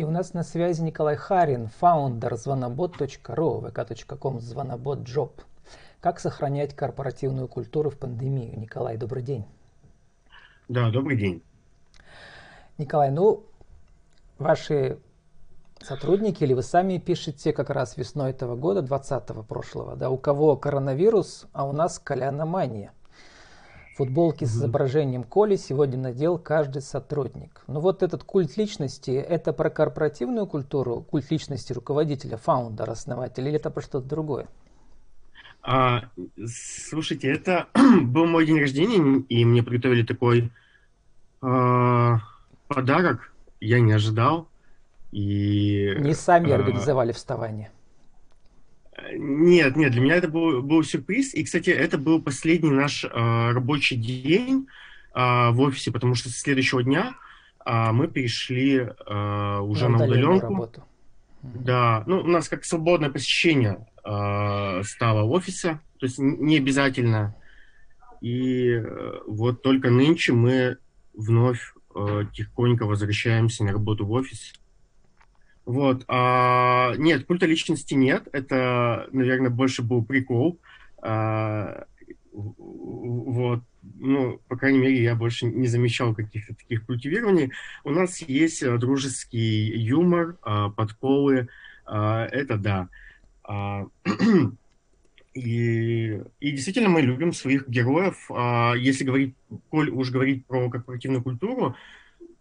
И у нас на связи Николай Харин, фаундер звонобот.ру, vk.com, звонобот job. Как сохранять корпоративную культуру в пандемию? Николай, добрый день. Да, добрый день. Николай, ну, ваши сотрудники или вы сами пишете как раз весной этого года, 20-го прошлого, да, у кого коронавирус, а у нас каляномания. Футболки с изображением Коли сегодня надел каждый сотрудник. Ну вот этот культ личности, это про корпоративную культуру, культ личности руководителя, фаундера, основателя, или это про что-то другое? А, слушайте, это был мой день рождения, и мне приготовили такой э, подарок. Я не ожидал. И, не сами а, организовали вставание. Нет, нет, для меня это был, был сюрприз. И, кстати, это был последний наш э, рабочий день э, в офисе, потому что с следующего дня э, мы перешли э, уже на, на удаленку. Работу. Да, ну у нас как свободное посещение э, стало в офисе, то есть не обязательно. И э, вот только нынче мы вновь э, тихонько возвращаемся на работу в офис. Вот. А, нет, культа личности нет. Это, наверное, больше был прикол. А, вот. Ну, по крайней мере, я больше не замечал каких-то таких культивирований. У нас есть а, дружеский юмор, а, подколы. А, это да. А, и, и действительно мы любим своих героев. Если говорить, коль уж говорить про корпоративную культуру,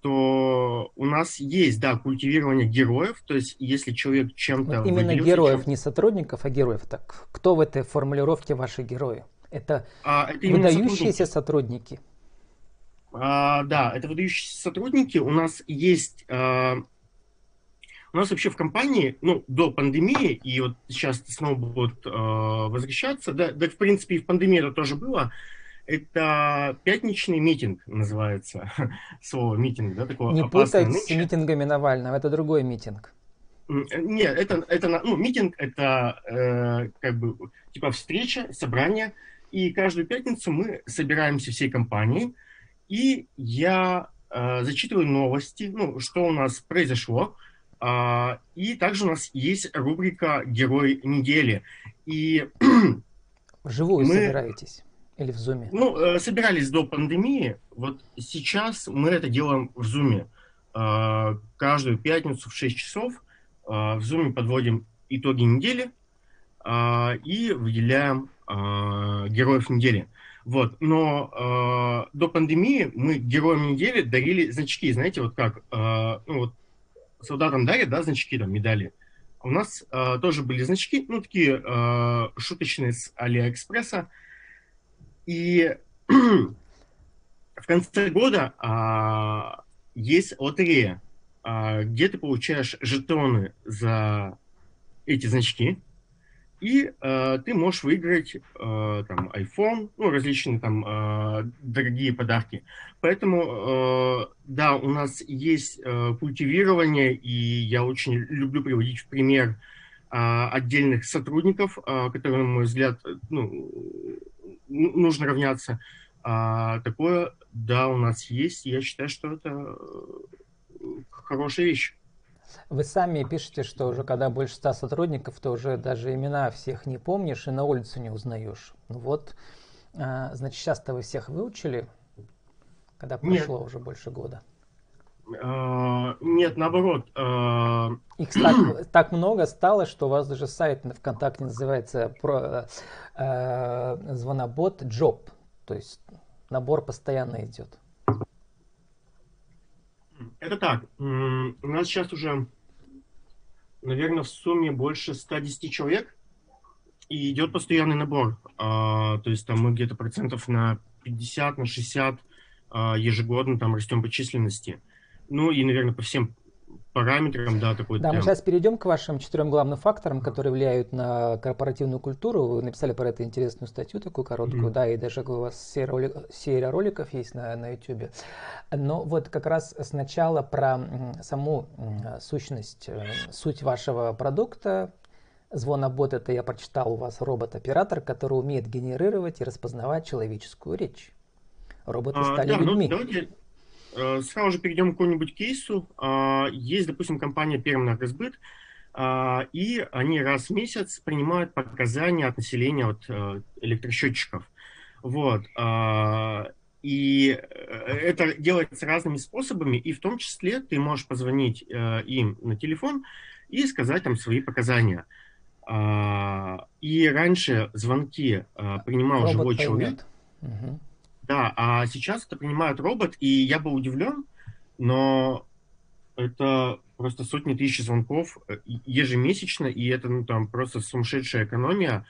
то у нас есть, да, культивирование героев, то есть если человек чем-то... Вот именно героев, чем... не сотрудников, а героев. Так кто в этой формулировке ваши герои? Это, а, это выдающиеся сотрудники. сотрудники. А, да, это выдающиеся сотрудники. У нас есть... А, у нас вообще в компании, ну, до пандемии, и вот сейчас снова будут а, возвращаться, да, да, в принципе, и в пандемии это тоже было, это пятничный митинг называется. Слово митинг, да, такого Не путать нынче. с митингами Навального, это другой митинг. Нет, это, это ну, митинг, это э, как бы типа встреча, собрание, и каждую пятницу мы собираемся всей компанией, и я э, зачитываю новости, ну, что у нас произошло, э, и также у нас есть рубрика «Герой недели». И Вживую мы... собираетесь? Или в Zoom? Ну, э, собирались до пандемии. Вот сейчас мы это делаем в Zoom. Э, каждую пятницу в 6 часов э, в Zoom подводим итоги недели и выделяем героев недели. Вот. Но э, до пандемии мы героям недели дарили значки. Знаете, вот как э, ну, вот солдатам дарят, да, значки, там, медали. У нас э, тоже были значки, ну, такие э, шуточные с Алиэкспресса. И в конце года а, есть лотерея, а, где ты получаешь жетоны за эти значки, и а, ты можешь выиграть а, там iPhone, ну, различные там а, дорогие подарки. Поэтому, а, да, у нас есть а, культивирование, и я очень люблю приводить в пример а, отдельных сотрудников, а, которые, на мой взгляд, ну, нужно равняться. А такое, да, у нас есть. Я считаю, что это э, хорошая вещь. Вы сами пишете, что уже когда больше ста сотрудников, то уже даже имена всех не помнишь и на улицу не узнаешь. Ну вот, а, значит, сейчас-то вы всех выучили, когда прошло Нет. уже больше года. Uh, нет, наоборот. Uh... Их так, так много стало, что у вас даже сайт на ВКонтакте называется про, uh, звонобот Job. То есть набор постоянно идет. Это так. У нас сейчас уже, наверное, в сумме больше 110 человек. И идет постоянный набор. Uh, то есть там мы где-то процентов на 50, на 60 ежегодно там растем по численности. Ну и, наверное, по всем параметрам, да, такой Да, темп. мы сейчас перейдем к вашим четырем главным факторам, которые влияют на корпоративную культуру. Вы написали про это интересную статью, такую короткую, mm-hmm. да, и даже у вас серия, ролик, серия роликов есть на, на YouTube. Но вот как раз сначала про саму сущность, э, суть вашего продукта, Звонобот это я прочитал у вас робот-оператор, который умеет генерировать и распознавать человеческую речь. Роботы а, стали да, ну, людьми. Ну, давайте, сразу же перейдем к какому-нибудь кейсу. Э, есть, допустим, компания Пермэнергосбыт, э, и они раз в месяц принимают показания от населения от э, электросчетчиков. Вот. Э, и это делается разными способами, и в том числе ты можешь позвонить э, им на телефон и сказать там свои показания. А, и раньше звонки а, принимал Робот живой поймет. человек. Угу. Да, а сейчас это принимает робот, и я был удивлен, но это просто сотни тысяч звонков э, ежемесячно, и это ну, там просто сумасшедшая экономия,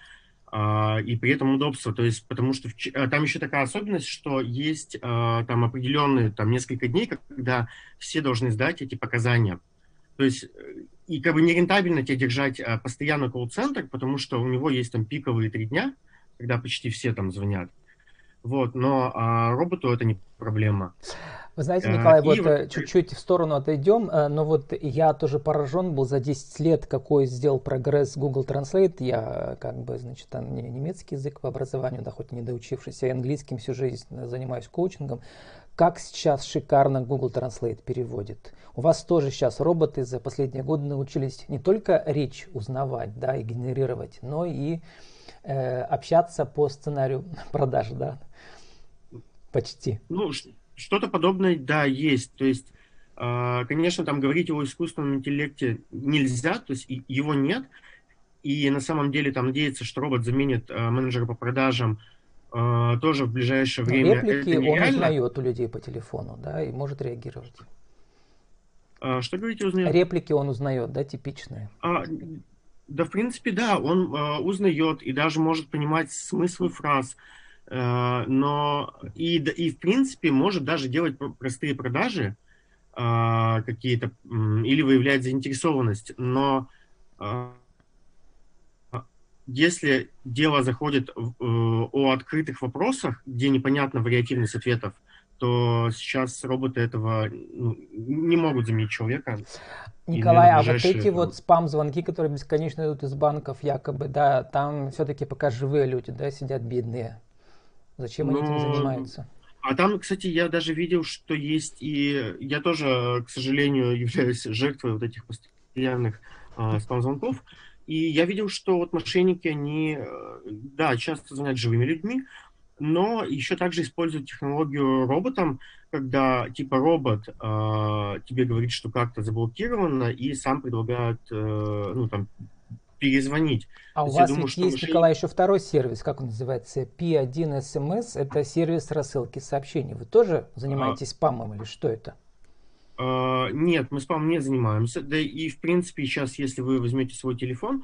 а, и при этом удобство. То есть, потому что в, а, там еще такая особенность, что есть а, там определенные там несколько дней, когда все должны сдать эти показания. То есть э, и как бы нерентабельно тебе держать а, постоянно колл-центр, потому что у него есть там пиковые три дня, когда почти все там звонят. Вот, но а, роботу это не проблема. Вы знаете, Николай, а, вот и... чуть-чуть в сторону отойдем, но вот я тоже поражен был за 10 лет, какой сделал прогресс Google Translate. Я как бы, значит, не немецкий язык по образованию, да, хоть не доучившийся, и английским всю жизнь занимаюсь коучингом как сейчас шикарно Google Translate переводит. У вас тоже сейчас роботы за последние годы научились не только речь узнавать да, и генерировать, но и э, общаться по сценарию продаж, да? Почти. Ну, что-то подобное, да, есть. То есть, э, конечно, там говорить о искусственном интеллекте нельзя, то есть его нет. И на самом деле там надеяться, что робот заменит э, менеджера по продажам, а, тоже в ближайшее время. Реплики это он узнает у людей по телефону, да, и может реагировать. А, что говорите, узнает? Реплики он узнает, да, типичные. А, да, в принципе, да, он а, узнает и даже может понимать смыслы фраз. А, но и, и, в принципе, может даже делать простые продажи а, какие-то или выявлять заинтересованность. Но а, если дело заходит э, о открытых вопросах, где непонятна вариативность ответов, то сейчас роботы этого ну, не могут заменить человека. Николай, а вот эти вот спам-звонки, которые бесконечно идут из банков, якобы, да, там все-таки пока живые люди, да, сидят бедные. Зачем Но... они этим ну, занимаются? А там, кстати, я даже видел, что есть и... Я тоже, к сожалению, являюсь жертвой вот этих постоянных э, спам-звонков. И я видел, что вот мошенники, они, э, да, часто звонят живыми людьми, но еще также используют технологию роботом, когда типа робот э, тебе говорит, что как-то заблокировано, и сам предлагает, э, ну там, перезвонить. А у вас думаю, ведь есть, мошенник... Николай, еще второй сервис, как он называется, P1 SMS, это сервис рассылки сообщений. Вы тоже занимаетесь а... спамом или что это? Uh, нет, мы спам не занимаемся. Да и, в принципе, сейчас, если вы возьмете свой телефон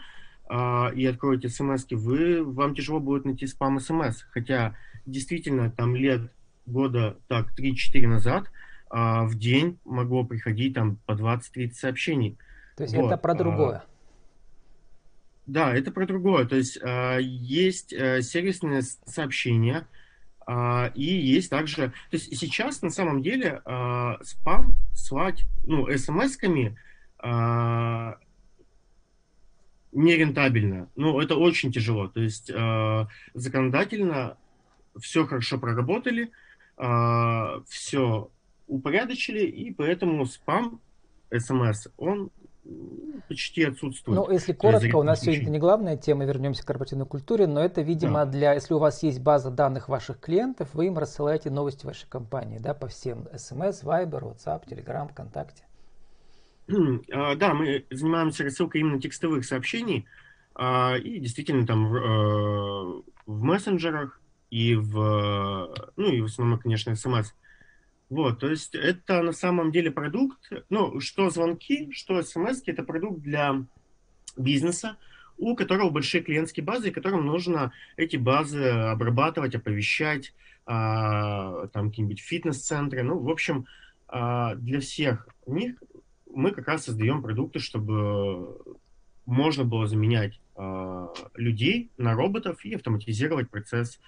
uh, и откроете смс вы, вам тяжело будет найти спам смс. Хотя, действительно, там лет года так 3-4 назад uh, в день могло приходить там по 20-30 сообщений. То есть вот. это про другое? Да, это про другое. То есть есть э, сервисные сообщения, а, и есть также, то есть сейчас на самом деле а, спам слать, ну, смс-ками а, нерентабельно. Ну, это очень тяжело. То есть законодательно все хорошо проработали, все упорядочили, и поэтому спам смс, он почти отсутствует. Ну, если коротко, у нас сегодня это не главная тема, вернемся к корпоративной культуре, но это, видимо, да. для, если у вас есть база данных ваших клиентов, вы им рассылаете новости вашей компании, да, по всем SMS, Viber, WhatsApp, Telegram, ВКонтакте. А, да, мы занимаемся рассылкой именно текстовых сообщений, а, и действительно там в, э, в мессенджерах и в, ну и в основном, конечно, SMS. Вот, то есть это на самом деле продукт, ну, что звонки, что смс, это продукт для бизнеса, у которого большие клиентские базы, и которым нужно эти базы обрабатывать, оповещать, а, там какие-нибудь фитнес-центры. Ну, в общем, а, для всех них мы как раз создаем продукты, чтобы можно было заменять а, людей на роботов и автоматизировать процесс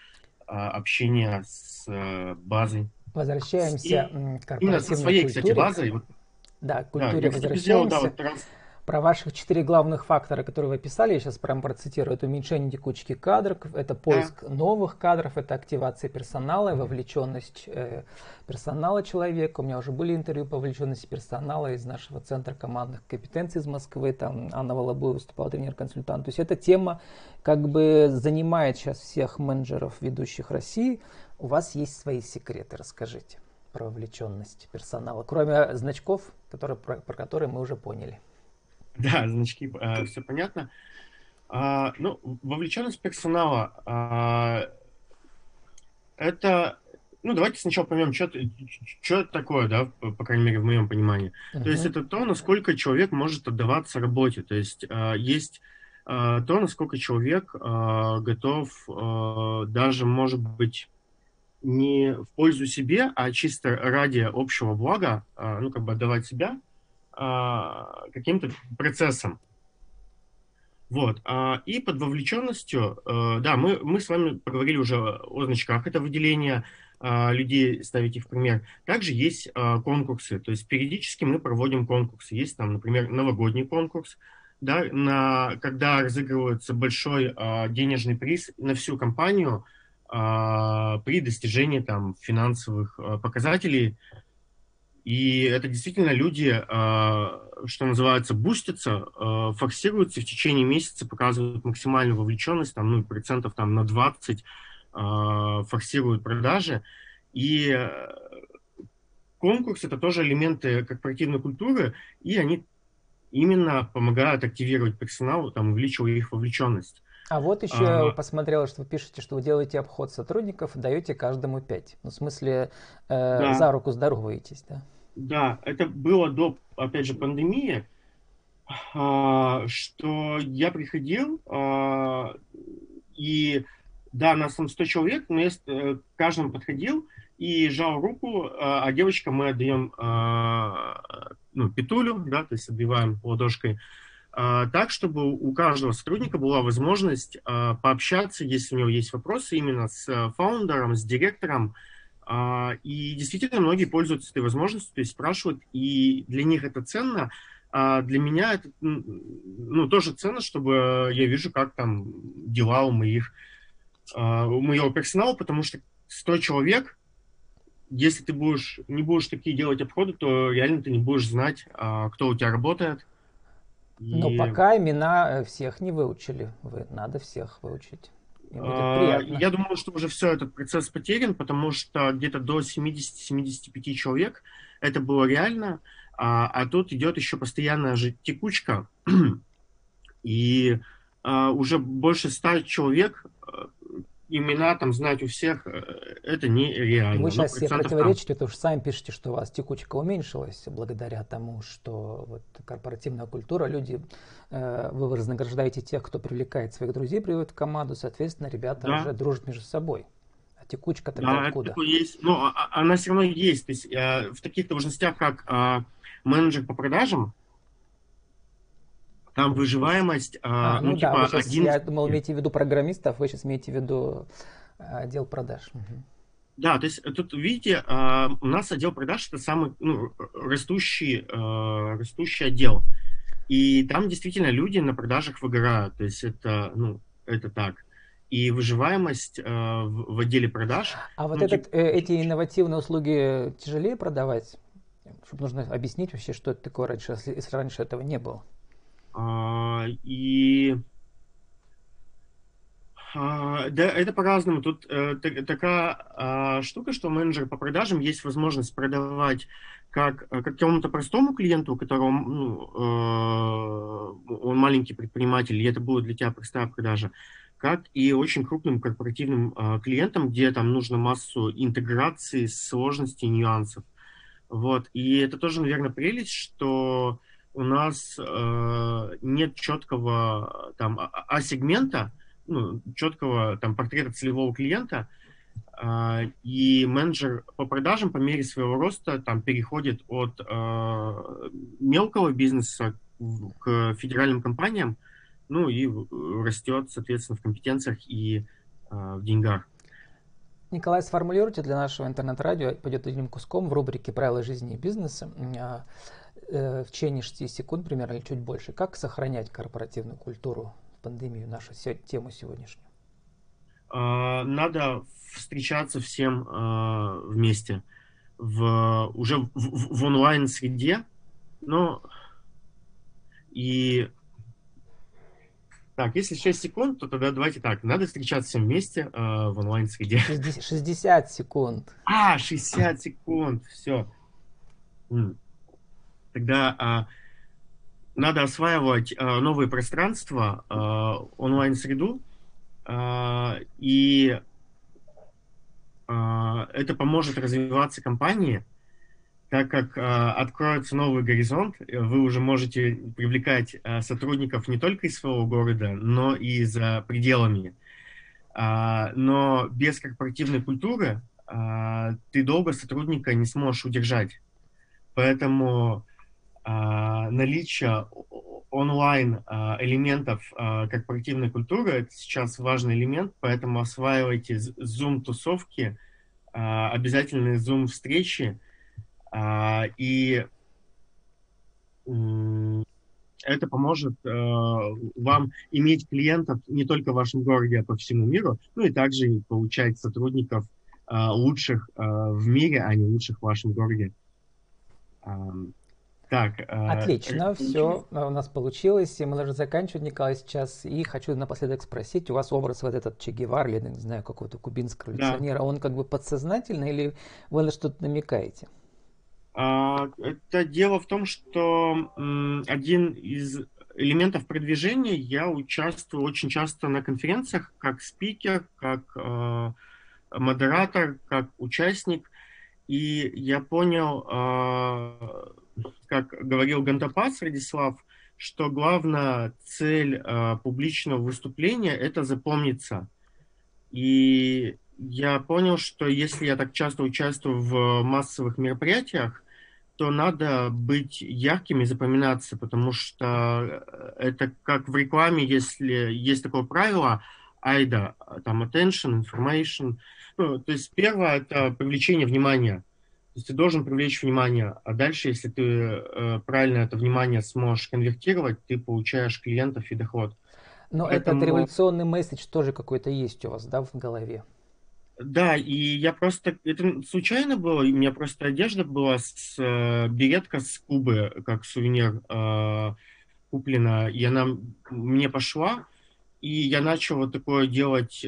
а, общения с а, базой возвращаемся и, к со своей, культуре. кстати, базой. Да, к культуре да, возвращаемся. да, вот, Про ваших четыре главных фактора, которые вы описали, я сейчас прям процитирую. Это уменьшение текучки кадров, это поиск да. новых кадров, это активация персонала, вовлеченность э, персонала человека. У меня уже были интервью по вовлеченности персонала из нашего центра командных компетенций из Москвы. Там Анна Волобой выступала тренер-консультант. То есть эта тема как бы занимает сейчас всех менеджеров, ведущих России. У вас есть свои секреты, расскажите про вовлеченность персонала, кроме значков, которые, про, про которые мы уже поняли. Да, значки, э, все понятно. А, ну, вовлеченность персонала а, это, ну, давайте сначала поймем, что, что это такое, да, по крайней мере, в моем понимании. Uh-huh. То есть это то, насколько человек может отдаваться работе. То есть а, есть а, то, насколько человек а, готов а, даже, может быть, не в пользу себе, а чисто ради общего блага, а, ну, как бы отдавать себя а, каким-то процессом. Вот. А, и под вовлеченностью, э, да, мы, мы с вами поговорили уже о значках, это выделение людей, ставить их в пример. Также есть конкурсы, то есть периодически мы проводим конкурсы. Есть там, например, новогодний конкурс, да, на, когда разыгрывается большой денежный приз на всю компанию при достижении там финансовых показателей, и это действительно люди, а, что называется, бустятся, а, фоксируются в течение месяца, показывают максимальную вовлеченность, там, ну, процентов там, на 20 а, форсируют продажи. И конкурс – это тоже элементы корпоративной культуры, и они именно помогают активировать персонал, там, увеличивая их вовлеченность. А вот еще а... посмотрела, что вы пишете, что вы делаете обход сотрудников, даете каждому 5. Ну, в смысле, э, да. за руку здороваетесь, да? Да, это было до, опять же, пандемии, а, что я приходил, а, и да, нас там 100 человек, но я э, к каждому подходил и жал руку, а, а девочкам мы отдаем ну, петулю, да, то есть отбиваем ладошкой, так, чтобы у каждого сотрудника была возможность пообщаться, если у него есть вопросы, именно с фаундером, с директором, а, и действительно многие пользуются этой возможностью, то есть спрашивают, и для них это ценно. А для меня это ну, тоже ценно, чтобы я вижу, как там дела у моих а, у моего персонала, потому что 100 человек, если ты будешь, не будешь такие делать обходы, то реально ты не будешь знать, а, кто у тебя работает. Но пока имена всех не выучили. Вы надо всех выучить. А, я думаю, что уже все, этот процесс потерян, потому что где-то до 70-75 человек это было реально, а, а тут идет еще постоянная же текучка, и а, уже больше 100 человек имена там знать у всех, э, это нереально. Вы сейчас все противоречите, потому что сами пишете, что у вас текучка уменьшилась благодаря тому, что вот корпоративная культура, люди, э, вы вознаграждаете тех, кто привлекает своих друзей, приводит в команду, соответственно, ребята да. уже дружат между собой. А текучка тогда да, откуда? Есть, но а, она все равно есть. То есть э, в таких должностях, как менеджер по продажам, там выживаемость, а, ну, ну да, типа сейчас, один... Я думал, имеете в виду программистов, вы сейчас имеете в виду а, отдел продаж. Угу. Да, то есть тут, видите, а, у нас отдел продаж это самый ну, растущий, растущий отдел. И там действительно люди на продажах выгорают. То есть это, ну, это так. И выживаемость в, в отделе продаж. А вот ну, этот, типа... эти инновативные услуги тяжелее продавать? Чтобы нужно объяснить вообще, что это такое раньше, если раньше этого не было. А, и а, да, это по-разному. Тут э, такая а, штука, что менеджер по продажам есть возможность продавать как э, какому-то простому клиенту, у которого ну, э, он маленький предприниматель, и это будет для тебя простая продажа, как и очень крупным корпоративным э, клиентам, где там нужно массу интеграции, сложностей, нюансов. Вот. И это тоже, наверное, прелесть, что у нас э, нет четкого там А-сегмента, ну, четкого там портрета целевого клиента, э, и менеджер по продажам по мере своего роста там переходит от э, мелкого бизнеса к федеральным компаниям, ну и растет, соответственно, в компетенциях и э, в деньгах. Николай, сформулируйте для нашего интернет-радио, пойдет одним куском в рубрике «Правила жизни и бизнеса» э, в течение 6 секунд примерно или чуть больше, как сохранять корпоративную культуру в пандемию, нашу тему сегодняшнюю? А, надо встречаться всем а, вместе в, уже в, в, в онлайн-среде, но и так, если 6 секунд, то тогда давайте так. Надо встречаться всем вместе э, в онлайн-среде. 60, 60 секунд. А, 60 секунд. Все. Тогда э, надо осваивать э, новые пространства, э, онлайн-среду. И это поможет развиваться компании так как откроется новый горизонт, вы уже можете привлекать сотрудников не только из своего города, но и за пределами. Но без корпоративной культуры ты долго сотрудника не сможешь удержать. Поэтому наличие онлайн э, элементов э, корпоративной культуры это сейчас важный элемент, поэтому осваивайте Zoom-тусовки, обязательные Zoom-встречи, а, и это поможет вам иметь клиентов не только в вашем городе, а по всему миру, ну и также получать сотрудников лучших в мире, а не лучших в вашем городе. Так, Отлично, все у нас получилось, и мы должны заканчивать, Николай, сейчас. И хочу напоследок спросить, у вас образ вот этот Че Гевар, или, не знаю, какого-то кубинского революционера, да. он как бы подсознательный или вы на что-то намекаете? А, это дело в том, что один из элементов продвижения я участвую очень часто на конференциях как спикер, как э, модератор, как участник. И я понял, э, как говорил Гантапас Радислав, что главная цель э, публичного выступления – это запомниться. И я понял, что если я так часто участвую в массовых мероприятиях, то надо быть яркими, запоминаться, потому что э, это как в рекламе, если есть такое правило, айда, там attention, information. Ну, то есть первое это привлечение внимания. То есть ты должен привлечь внимание, а дальше, если ты э, правильно это внимание сможешь конвертировать, ты получаешь клиентов и доход. Но Поэтому... этот революционный месседж тоже какой-то есть у вас, да, в голове? Да, и я просто... Это случайно было, у меня просто одежда была с э, беретка с Кубы, как сувенир э, куплена, и она мне пошла, и я начал вот такое делать э,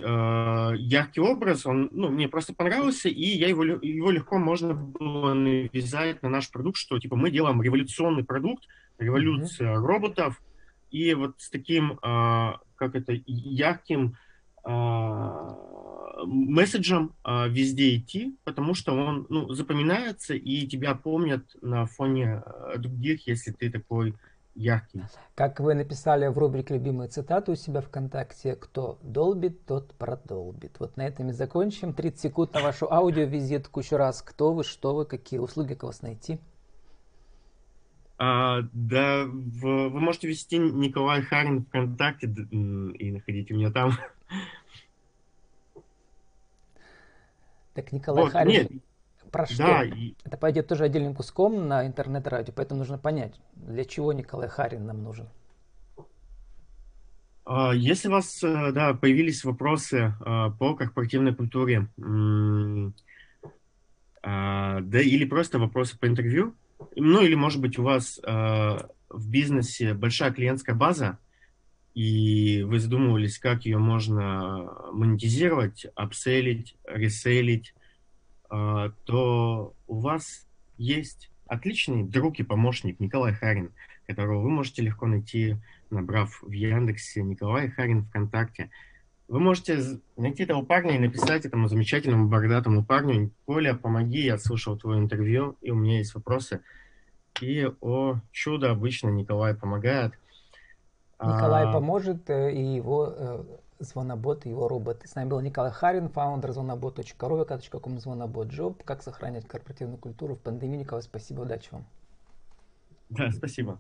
яркий образ, он ну, мне просто понравился, и я его, его легко можно было навязать на наш продукт, что типа мы делаем революционный продукт, революция mm-hmm. роботов, и вот с таким, э, как это, ярким э, месседжем э, везде идти, потому что он ну, запоминается и тебя помнят на фоне э, других, если ты такой яркий. Как вы написали в рубрике «Любимые цитаты» у себя ВКонтакте, кто долбит, тот продолбит. Вот на этом и закончим. 30 секунд на вашу аудиовизитку еще раз. Кто вы, что вы, какие услуги, как вас найти? А, да, в, вы можете вести Николай Харин ВКонтакте и находите меня там. Так Николай вот, Харин нет. Про что? Да, и... Это пойдет тоже отдельным куском на интернет-радио, поэтому нужно понять, для чего Николай Харин нам нужен. А, если у вас э, да, появились вопросы а, по корпоративной культуре, а, да, или просто вопросы по интервью, ну или, может быть, у вас в бизнесе большая клиентская база, и вы задумывались, как ее можно монетизировать, апселить, реселить, то у вас есть отличный друг и помощник Николай Харин, которого вы можете легко найти, набрав в Яндексе Николай Харин ВКонтакте. Вы можете найти этого парня и написать этому замечательному бородатому парню, Коля, помоги, я слушал твое интервью, и у меня есть вопросы. И, о чудо, обычно Николай помогает – Николай а... поможет, э, и его э, звонобот, и его робот. С нами был Николай Харин, фаундер звонобот.ру, vk.com звонобот job. Как сохранять корпоративную культуру в пандемии. Николай, спасибо, удачи вам. Да, спасибо.